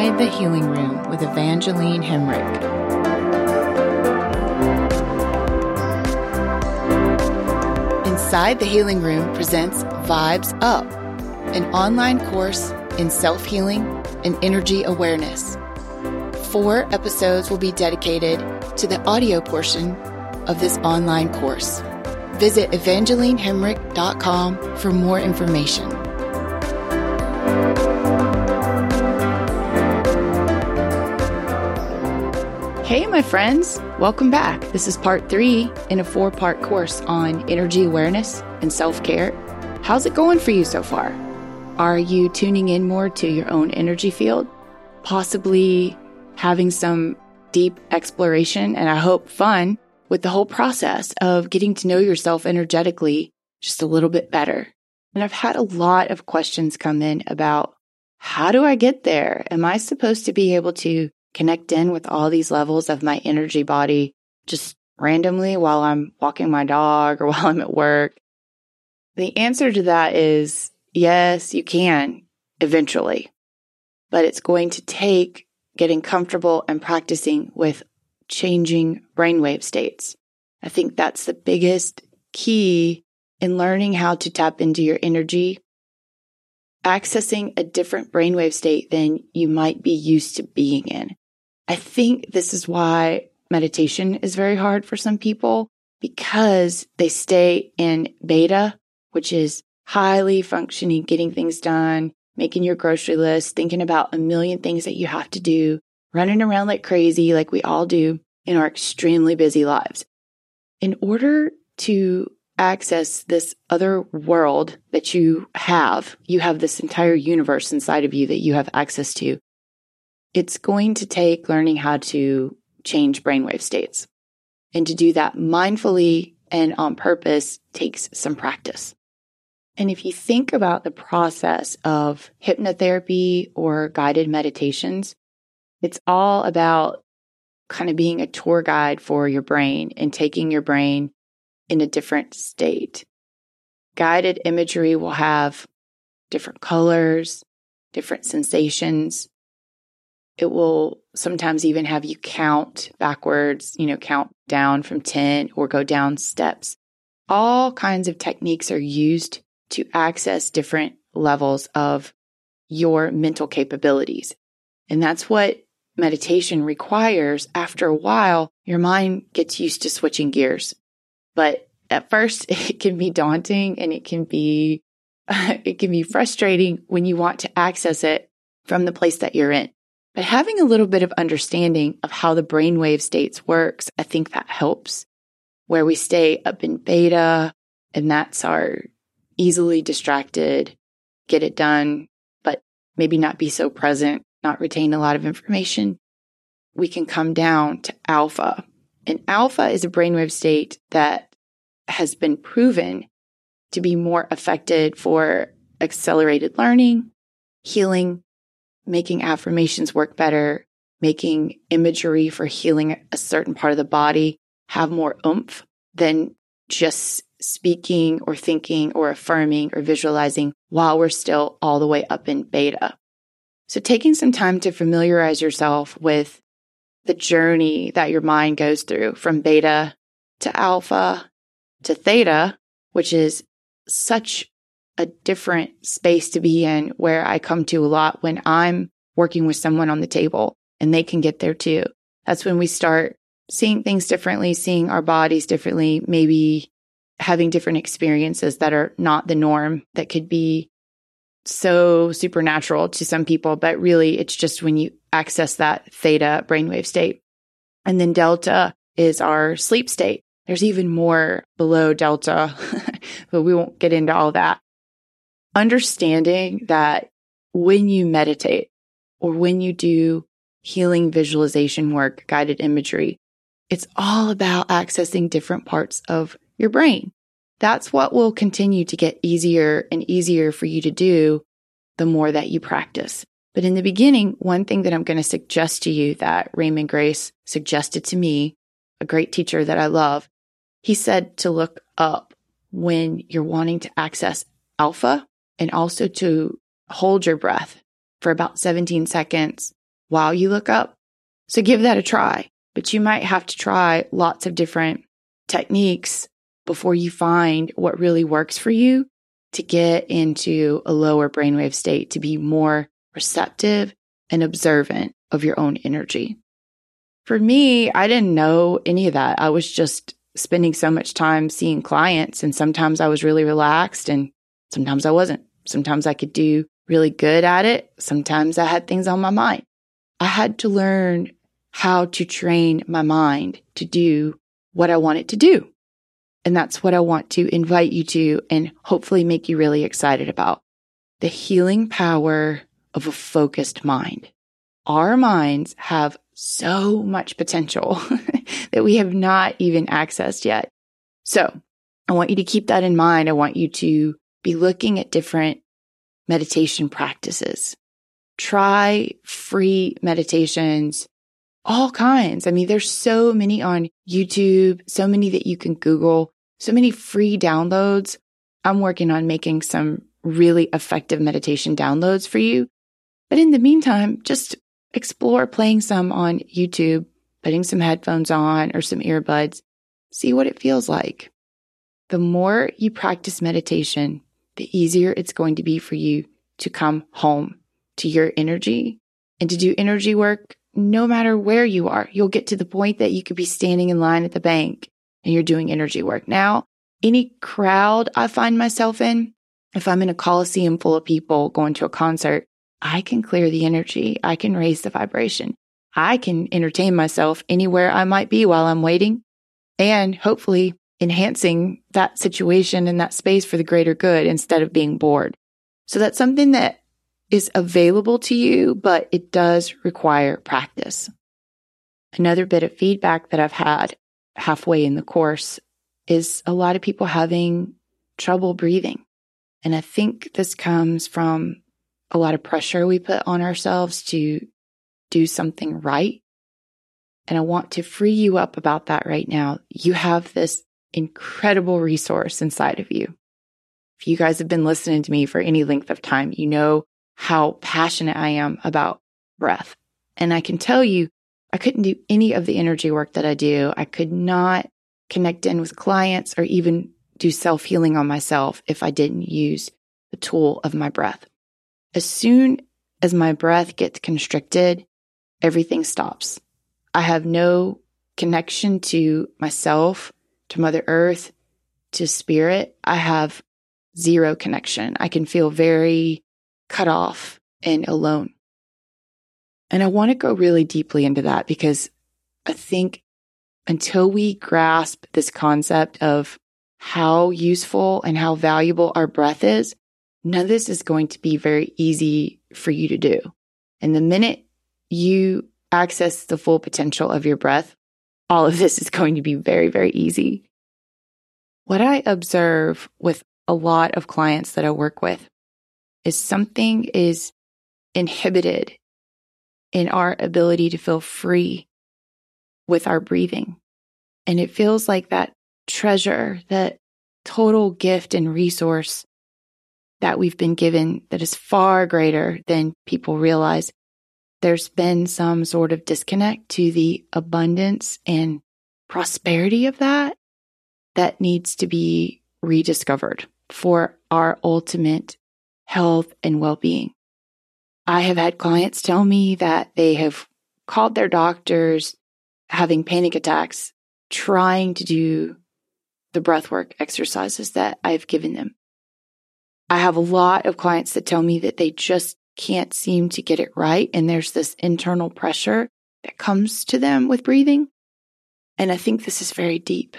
Inside the Healing Room with Evangeline Hemrick. Inside the Healing Room presents Vibes Up, an online course in self healing and energy awareness. Four episodes will be dedicated to the audio portion of this online course. Visit evangelinehemrick.com for more information. Hey, my friends, welcome back. This is part three in a four part course on energy awareness and self care. How's it going for you so far? Are you tuning in more to your own energy field? Possibly having some deep exploration and I hope fun with the whole process of getting to know yourself energetically just a little bit better. And I've had a lot of questions come in about how do I get there? Am I supposed to be able to connect in with all these levels of my energy body just randomly while I'm walking my dog or while I'm at work? The answer to that is yes, you can eventually, but it's going to take getting comfortable and practicing with changing brainwave states. I think that's the biggest key in learning how to tap into your energy, accessing a different brainwave state than you might be used to being in. I think this is why meditation is very hard for some people because they stay in beta, which is highly functioning, getting things done, making your grocery list, thinking about a million things that you have to do, running around like crazy, like we all do in our extremely busy lives. In order to access this other world that you have, you have this entire universe inside of you that you have access to. It's going to take learning how to change brainwave states. And to do that mindfully and on purpose takes some practice. And if you think about the process of hypnotherapy or guided meditations, it's all about kind of being a tour guide for your brain and taking your brain in a different state. Guided imagery will have different colors, different sensations, it will sometimes even have you count backwards, you know, count down from 10 or go down steps. All kinds of techniques are used to access different levels of your mental capabilities. And that's what meditation requires. After a while, your mind gets used to switching gears. But at first, it can be daunting and it can be, it can be frustrating when you want to access it from the place that you're in. But having a little bit of understanding of how the brainwave states works, I think that helps. Where we stay up in beta, and that's our easily distracted, get it done, but maybe not be so present, not retain a lot of information. We can come down to alpha. And alpha is a brainwave state that has been proven to be more affected for accelerated learning, healing, making affirmations work better, making imagery for healing a certain part of the body have more oomph than just speaking or thinking or affirming or visualizing while we're still all the way up in beta. So taking some time to familiarize yourself with the journey that your mind goes through from beta to alpha to theta, which is such a different space to be in where I come to a lot when I'm working with someone on the table and they can get there too. That's when we start seeing things differently, seeing our bodies differently, maybe having different experiences that are not the norm that could be so supernatural to some people, but really it's just when you access that theta brainwave state. And then delta is our sleep state. There's even more below delta, but we won't get into all that understanding that when you meditate or when you do healing visualization work, guided imagery, it's all about accessing different parts of your brain. That's what will continue to get easier and easier for you to do the more that you practice. But in the beginning, one thing that I'm going to suggest to you that Raymond Grace suggested to me, a great teacher that I love, he said to look up when you're wanting to access alpha and also to hold your breath for about 17 seconds while you look up. So give that a try, but you might have to try lots of different techniques before you find what really works for you to get into a lower brainwave state, to be more receptive and observant of your own energy. For me, I didn't know any of that. I was just spending so much time seeing clients, and sometimes I was really relaxed and sometimes I wasn't. Sometimes I could do really good at it. Sometimes I had things on my mind. I had to learn how to train my mind to do what I want it to do. And that's what I want to invite you to and hopefully make you really excited about the healing power of a focused mind. Our minds have so much potential that we have not even accessed yet. So I want you to keep that in mind. I want you to be looking at different meditation practices. Try free meditations, all kinds. I mean, there's so many on YouTube, so many that you can Google, so many free downloads. I'm working on making some really effective meditation downloads for you. But in the meantime, just explore playing some on YouTube, putting some headphones on or some earbuds. See what it feels like. The more you practice meditation, the easier it's going to be for you to come home to your energy and to do energy work no matter where you are. You'll get to the point that you could be standing in line at the bank and you're doing energy work. Now, any crowd I find myself in, if I'm in a coliseum full of people going to a concert, I can clear the energy. I can raise the vibration. I can entertain myself anywhere I might be while I'm waiting and hopefully enhancing that situation and that space for the greater good instead of being bored. So that's something that is available to you, but it does require practice. Another bit of feedback that I've had halfway in the course is a lot of people having trouble breathing. And I think this comes from a lot of pressure we put on ourselves to do something right. And I want to free you up about that right now. You have this incredible resource inside of you. If you guys have been listening to me for any length of time, you know how passionate I am about breath. And I can tell you, I couldn't do any of the energy work that I do. I could not connect in with clients or even do self healing on myself if I didn't use the tool of my breath. As soon as my breath gets constricted, everything stops. I have no connection to myself to Mother Earth, to spirit, I have zero connection. I can feel very cut off and alone. And I want to go really deeply into that because I think until we grasp this concept of how useful and how valuable our breath is, none of this is going to be very easy for you to do. And the minute you access the full potential of your breath, all of this is going to be very, very easy. What I observe with a lot of clients that I work with is something is inhibited in our ability to feel free with our breathing. And it feels like that treasure, that total gift and resource that we've been given that is far greater than people realize there's been some sort of disconnect to the abundance and prosperity of that that needs to be rediscovered for our ultimate health and well being. I have had clients tell me that they have called their doctors having panic attacks, trying to do the breathwork exercises that I've given them. I have a lot of clients that tell me that they just can't seem to get it right. And there's this internal pressure that comes to them with breathing. And I think this is very deep.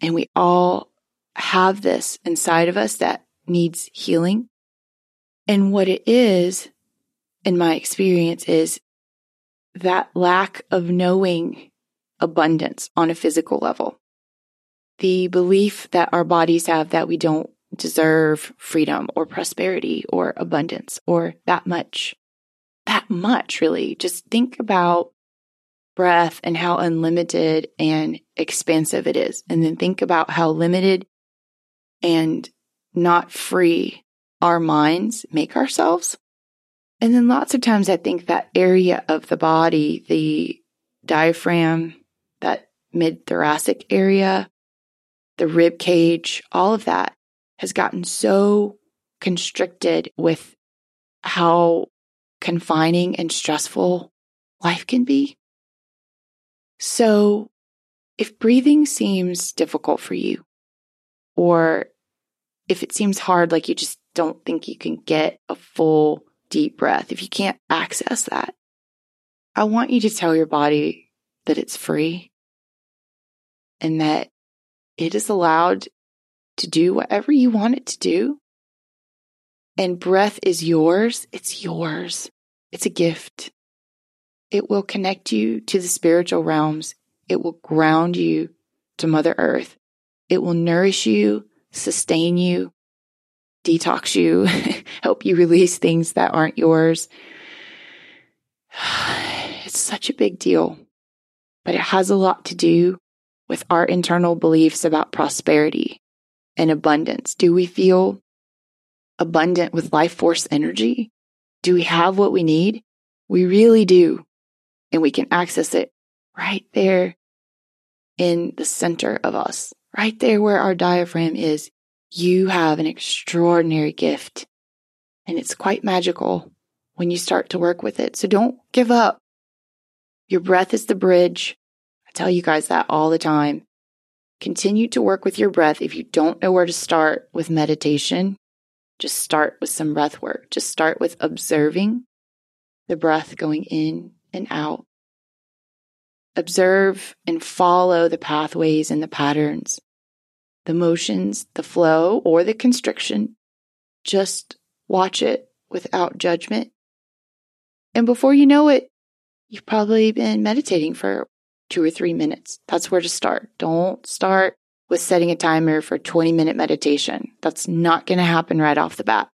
And we all have this inside of us that needs healing. And what it is, in my experience, is that lack of knowing abundance on a physical level. The belief that our bodies have that we don't deserve freedom or prosperity or abundance or that much. That much, really. Just think about breath and how unlimited and expansive it is. And then think about how limited and not free our minds make ourselves. And then lots of times I think that area of the body, the diaphragm, that mid thoracic area, the rib cage, all of that has gotten so constricted with how confining and stressful life can be. So if breathing seems difficult for you, or if it seems hard, like you just don't think you can get a full deep breath, if you can't access that, I want you to tell your body that it's free and that it is allowed to do whatever you want it to do. And breath is yours. It's yours. It's a gift. It will connect you to the spiritual realms. It will ground you to Mother Earth. It will nourish you, sustain you, detox you, help you release things that aren't yours. It's such a big deal, but it has a lot to do with our internal beliefs about prosperity and abundance. Do we feel abundant with life force energy? Do we have what we need? We really do. And we can access it right there in the center of us, right there where our diaphragm is. You have an extraordinary gift and it's quite magical when you start to work with it. So don't give up. Your breath is the bridge. I tell you guys that all the time. Continue to work with your breath. If you don't know where to start with meditation, just start with some breath work. Just start with observing the breath going in and out. Observe and follow the pathways and the patterns, the motions, the flow, or the constriction. Just watch it without judgment. And before you know it, you've probably been meditating for two or three minutes. That's where to start. Don't start with setting a timer for 20 minute meditation. That's not going to happen right off the bat.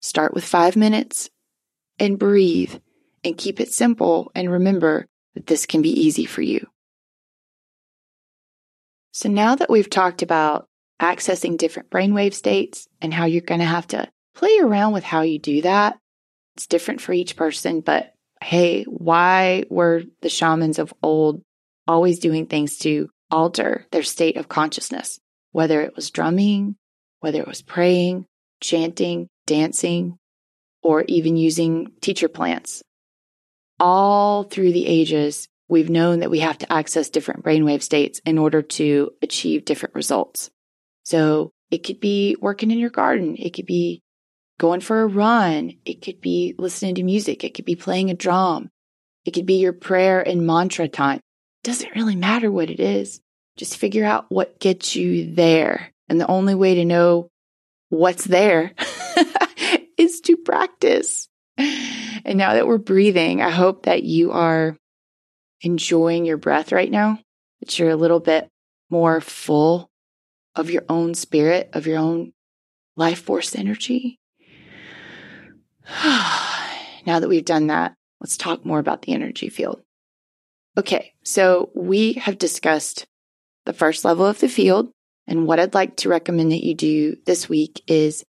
Start with five minutes and breathe and keep it simple and remember that this can be easy for you. So now that we've talked about accessing different brainwave states and how you're going to have to play around with how you do that, it's different for each person, but hey, why were the shamans of old always doing things to alter their state of consciousness? Whether it was drumming, whether it was praying, chanting, dancing, or even using teacher plants all through the ages, we've known that we have to access different brainwave states in order to achieve different results. So it could be working in your garden. It could be going for a run. It could be listening to music. It could be playing a drum. It could be your prayer and mantra time. It Doesn't really matter what it is. Just figure out what gets you there. And the only way to know what's there is to practice. And now that we're breathing, I hope that you are enjoying your breath right now, that you're a little bit more full of your own spirit, of your own life force energy. now that we've done that, let's talk more about the energy field. Okay, so we have discussed the first level of the field. And what I'd like to recommend that you do this week is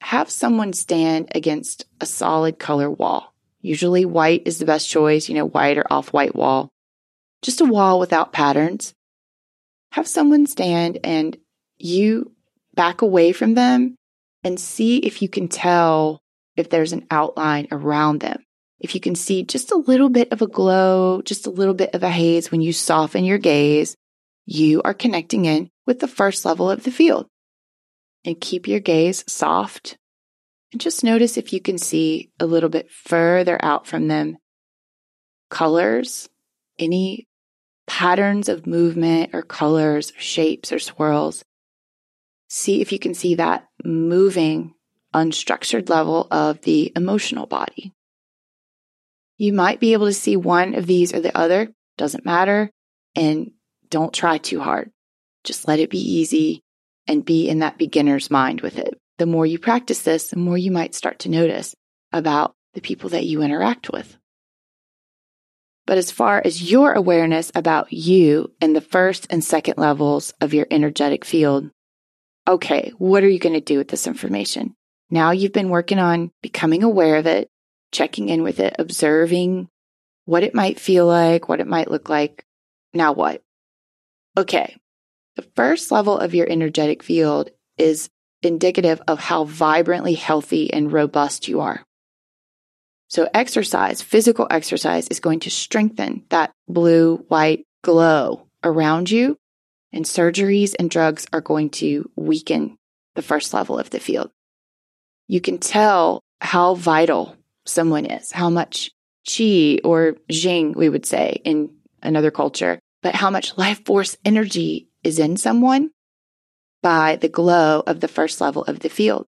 have someone stand against a solid color wall. Usually white is the best choice, you know, white or off white wall. Just a wall without patterns. Have someone stand and you back away from them and see if you can tell if there's an outline around them. If you can see just a little bit of a glow, just a little bit of a haze when you soften your gaze, you are connecting in with the first level of the field and keep your gaze soft. And just notice if you can see a little bit further out from them colors, any patterns of movement or colors, shapes or swirls. See if you can see that moving unstructured level of the emotional body. You might be able to see one of these or the other, doesn't matter. And don't try too hard. Just let it be easy and be in that beginner's mind with it. The more you practice this, the more you might start to notice about the people that you interact with. But as far as your awareness about you in the first and second levels of your energetic field, okay, what are you going to do with this information? Now you've been working on becoming aware of it. checking in with it, observing what it might feel like, what it might look like. Now what? Okay. The first level of your energetic field is indicative of how vibrantly healthy and robust you are. So exercise, physical exercise is going to strengthen that blue white glow around you and surgeries and drugs are going to weaken the first level of the field. You can tell how vital someone is, how much chi or jing, we would say in another culture, but how much life force energy is in someone by the glow of the first level of the field.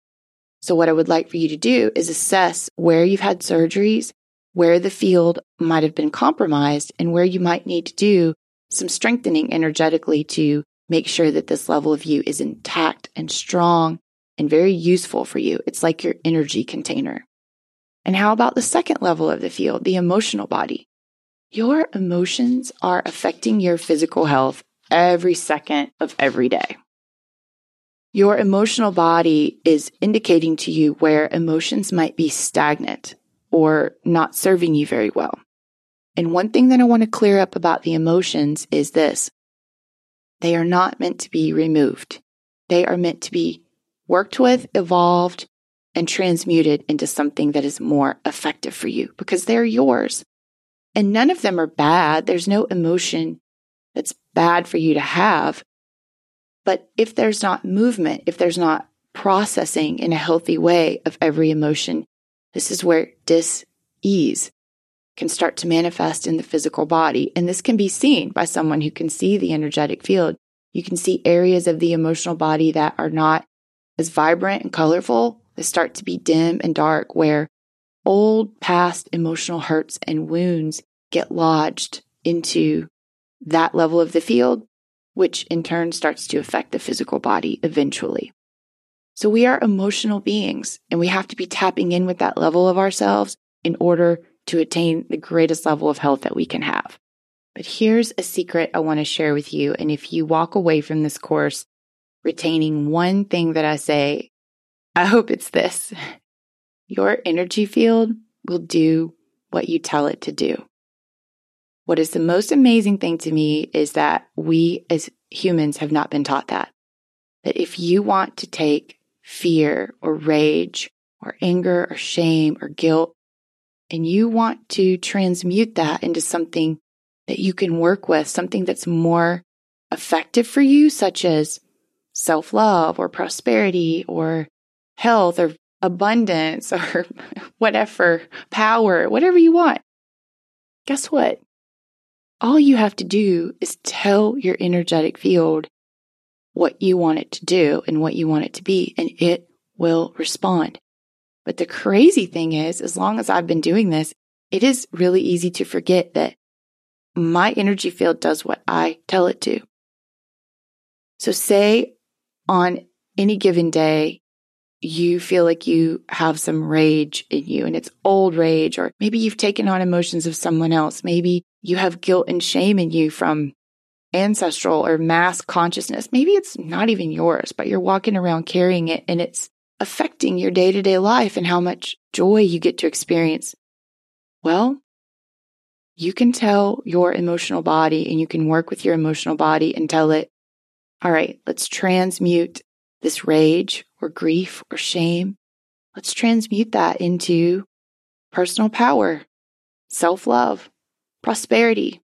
So, what I would like for you to do is assess where you've had surgeries, where the field might have been compromised, and where you might need to do some strengthening energetically to make sure that this level of you is intact and strong and very useful for you. It's like your energy container. And how about the second level of the field, the emotional body? Your emotions are affecting your physical health every second of every day. Your emotional body is indicating to you where emotions might be stagnant or not serving you very well. And one thing that I want to clear up about the emotions is this they are not meant to be removed, they are meant to be worked with, evolved, and transmuted into something that is more effective for you because they're yours. And none of them are bad. There's no emotion that's bad for you to have. But if there's not movement, if there's not processing in a healthy way of every emotion, this is where dis ease can start to manifest in the physical body. And this can be seen by someone who can see the energetic field. You can see areas of the emotional body that are not as vibrant and colorful. They start to be dim and dark, where old past emotional hurts and wounds get lodged into that level of the field, which in turn starts to affect the physical body eventually. So we are emotional beings and we have to be tapping in with that level of ourselves in order to attain the greatest level of health that we can have. But here's a secret I want to share with you. And if you walk away from this course retaining one thing that I say, I hope it's this. Your energy field will do what you tell it to do. What is the most amazing thing to me is that we as humans have not been taught that. That if you want to take fear or rage or anger or shame or guilt and you want to transmute that into something that you can work with, something that's more effective for you, such as self love or prosperity or health or abundance or whatever, power, whatever you want. Guess what? All you have to do is tell your energetic field what you want it to do and what you want it to be, and it will respond. But the crazy thing is, as long as I've been doing this, it is really easy to forget that my energy field does what I tell it to. So say on any given day, you feel like you have some rage in you and it's old rage, or maybe you've taken on emotions of someone else. Maybe you have guilt and shame in you from ancestral or mass consciousness. Maybe it's not even yours, but you're walking around carrying it and it's affecting your day to day life and how much joy you get to experience. Well, you can tell your emotional body and you can work with your emotional body and tell it, all right, let's transmute this rage or grief or shame. Let's transmute that into personal power, self love, prosperity.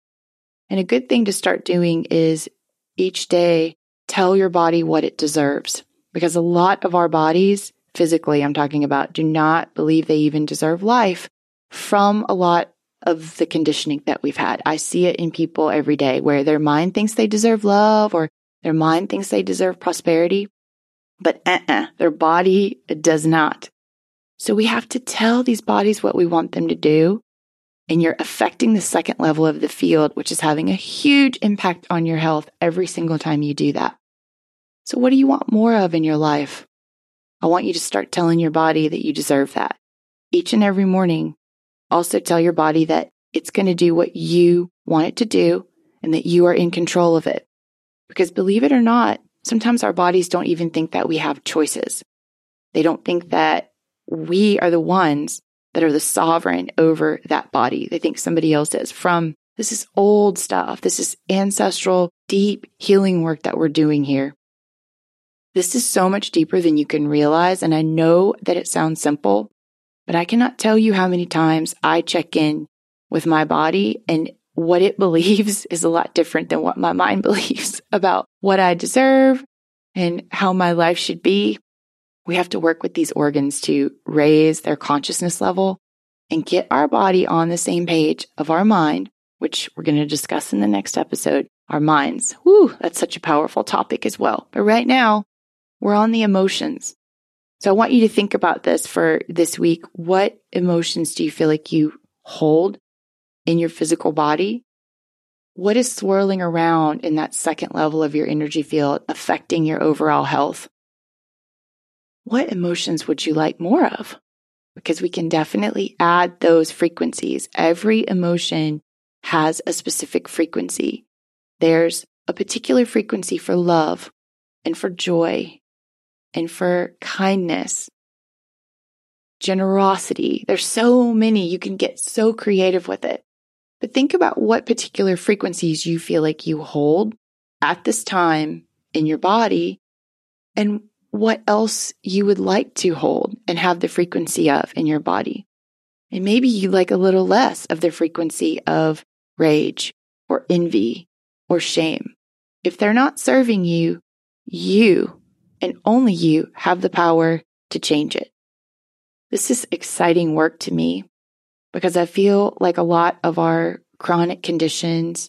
And a good thing to start doing is each day tell your body what it deserves. Because a lot of our bodies, physically, I'm talking about, do not believe they even deserve life from a lot of the conditioning that we've had. I see it in people every day where their mind thinks they deserve love or their mind thinks they deserve prosperity, but uh-uh, their body does not. So we have to tell these bodies what we want them to do. And you're affecting the second level of the field, which is having a huge impact on your health every single time you do that. So, what do you want more of in your life? I want you to start telling your body that you deserve that. Each and every morning, also tell your body that it's going to do what you want it to do and that you are in control of it. Because believe it or not, sometimes our bodies don't even think that we have choices. They don't think that we are the ones that are the sovereign over that body. They think somebody else is from this is old stuff. This is ancestral, deep healing work that we're doing here. This is so much deeper than you can realize. And I know that it sounds simple, but I cannot tell you how many times I check in with my body and what it believes is a lot different than what my mind believes about what I deserve and how my life should be. We have to work with these organs to raise their consciousness level and get our body on the same page of our mind, which we're going to discuss in the next episode. Our minds. Woo, that's such a powerful topic as well. But right now, we're on the emotions. So I want you to think about this for this week. What emotions do you feel like you hold in your physical body? What is swirling around in that second level of your energy field affecting your overall health? what emotions would you like more of? Because we can definitely add those frequencies. Every emotion has a specific frequency. There's a particular frequency for love and for joy and for kindness, generosity. There's so many. You can get so creative with it. But think about what particular frequencies you feel like you hold at this time in your body and what else you would like to hold and have the frequency of in your body. And maybe you like a little less of the frequency of rage or envy or shame. If they're not serving you, you and only you have the power to change it. This is exciting work to me because I feel like a lot of our chronic conditions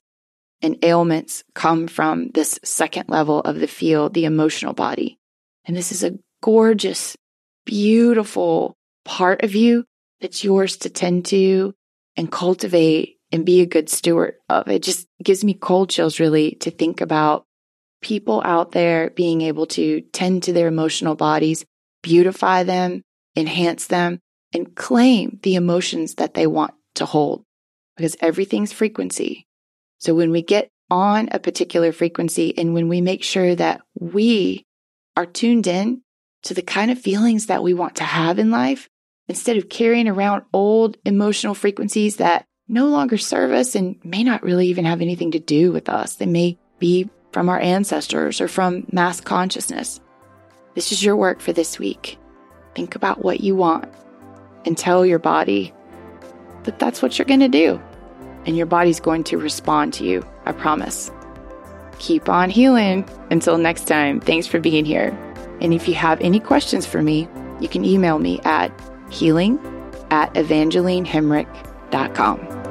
and ailments come from this second level of the field, the emotional body. And this is a gorgeous, beautiful part of you that's yours to tend to and cultivate and be a good steward of. It just gives me cold chills really to think about people out there being able to tend to their emotional bodies, beautify them, enhance them, and claim the emotions that they want to hold because everything's frequency. So when we get on a particular frequency and when we make sure that we are tuned in to the kind of feelings that we want to have in life instead of carrying around old emotional frequencies that no longer serve us and may not really even have anything to do with us. They may be from our ancestors or from mass consciousness. This is your work for this week. Think about what you want and tell your body that that's what you're going to do. And your body's going to respond to you. I promise keep on healing. Until next time, thanks for being here. And if you have any questions for me, you can email me at healing at evangelinehemrick.com.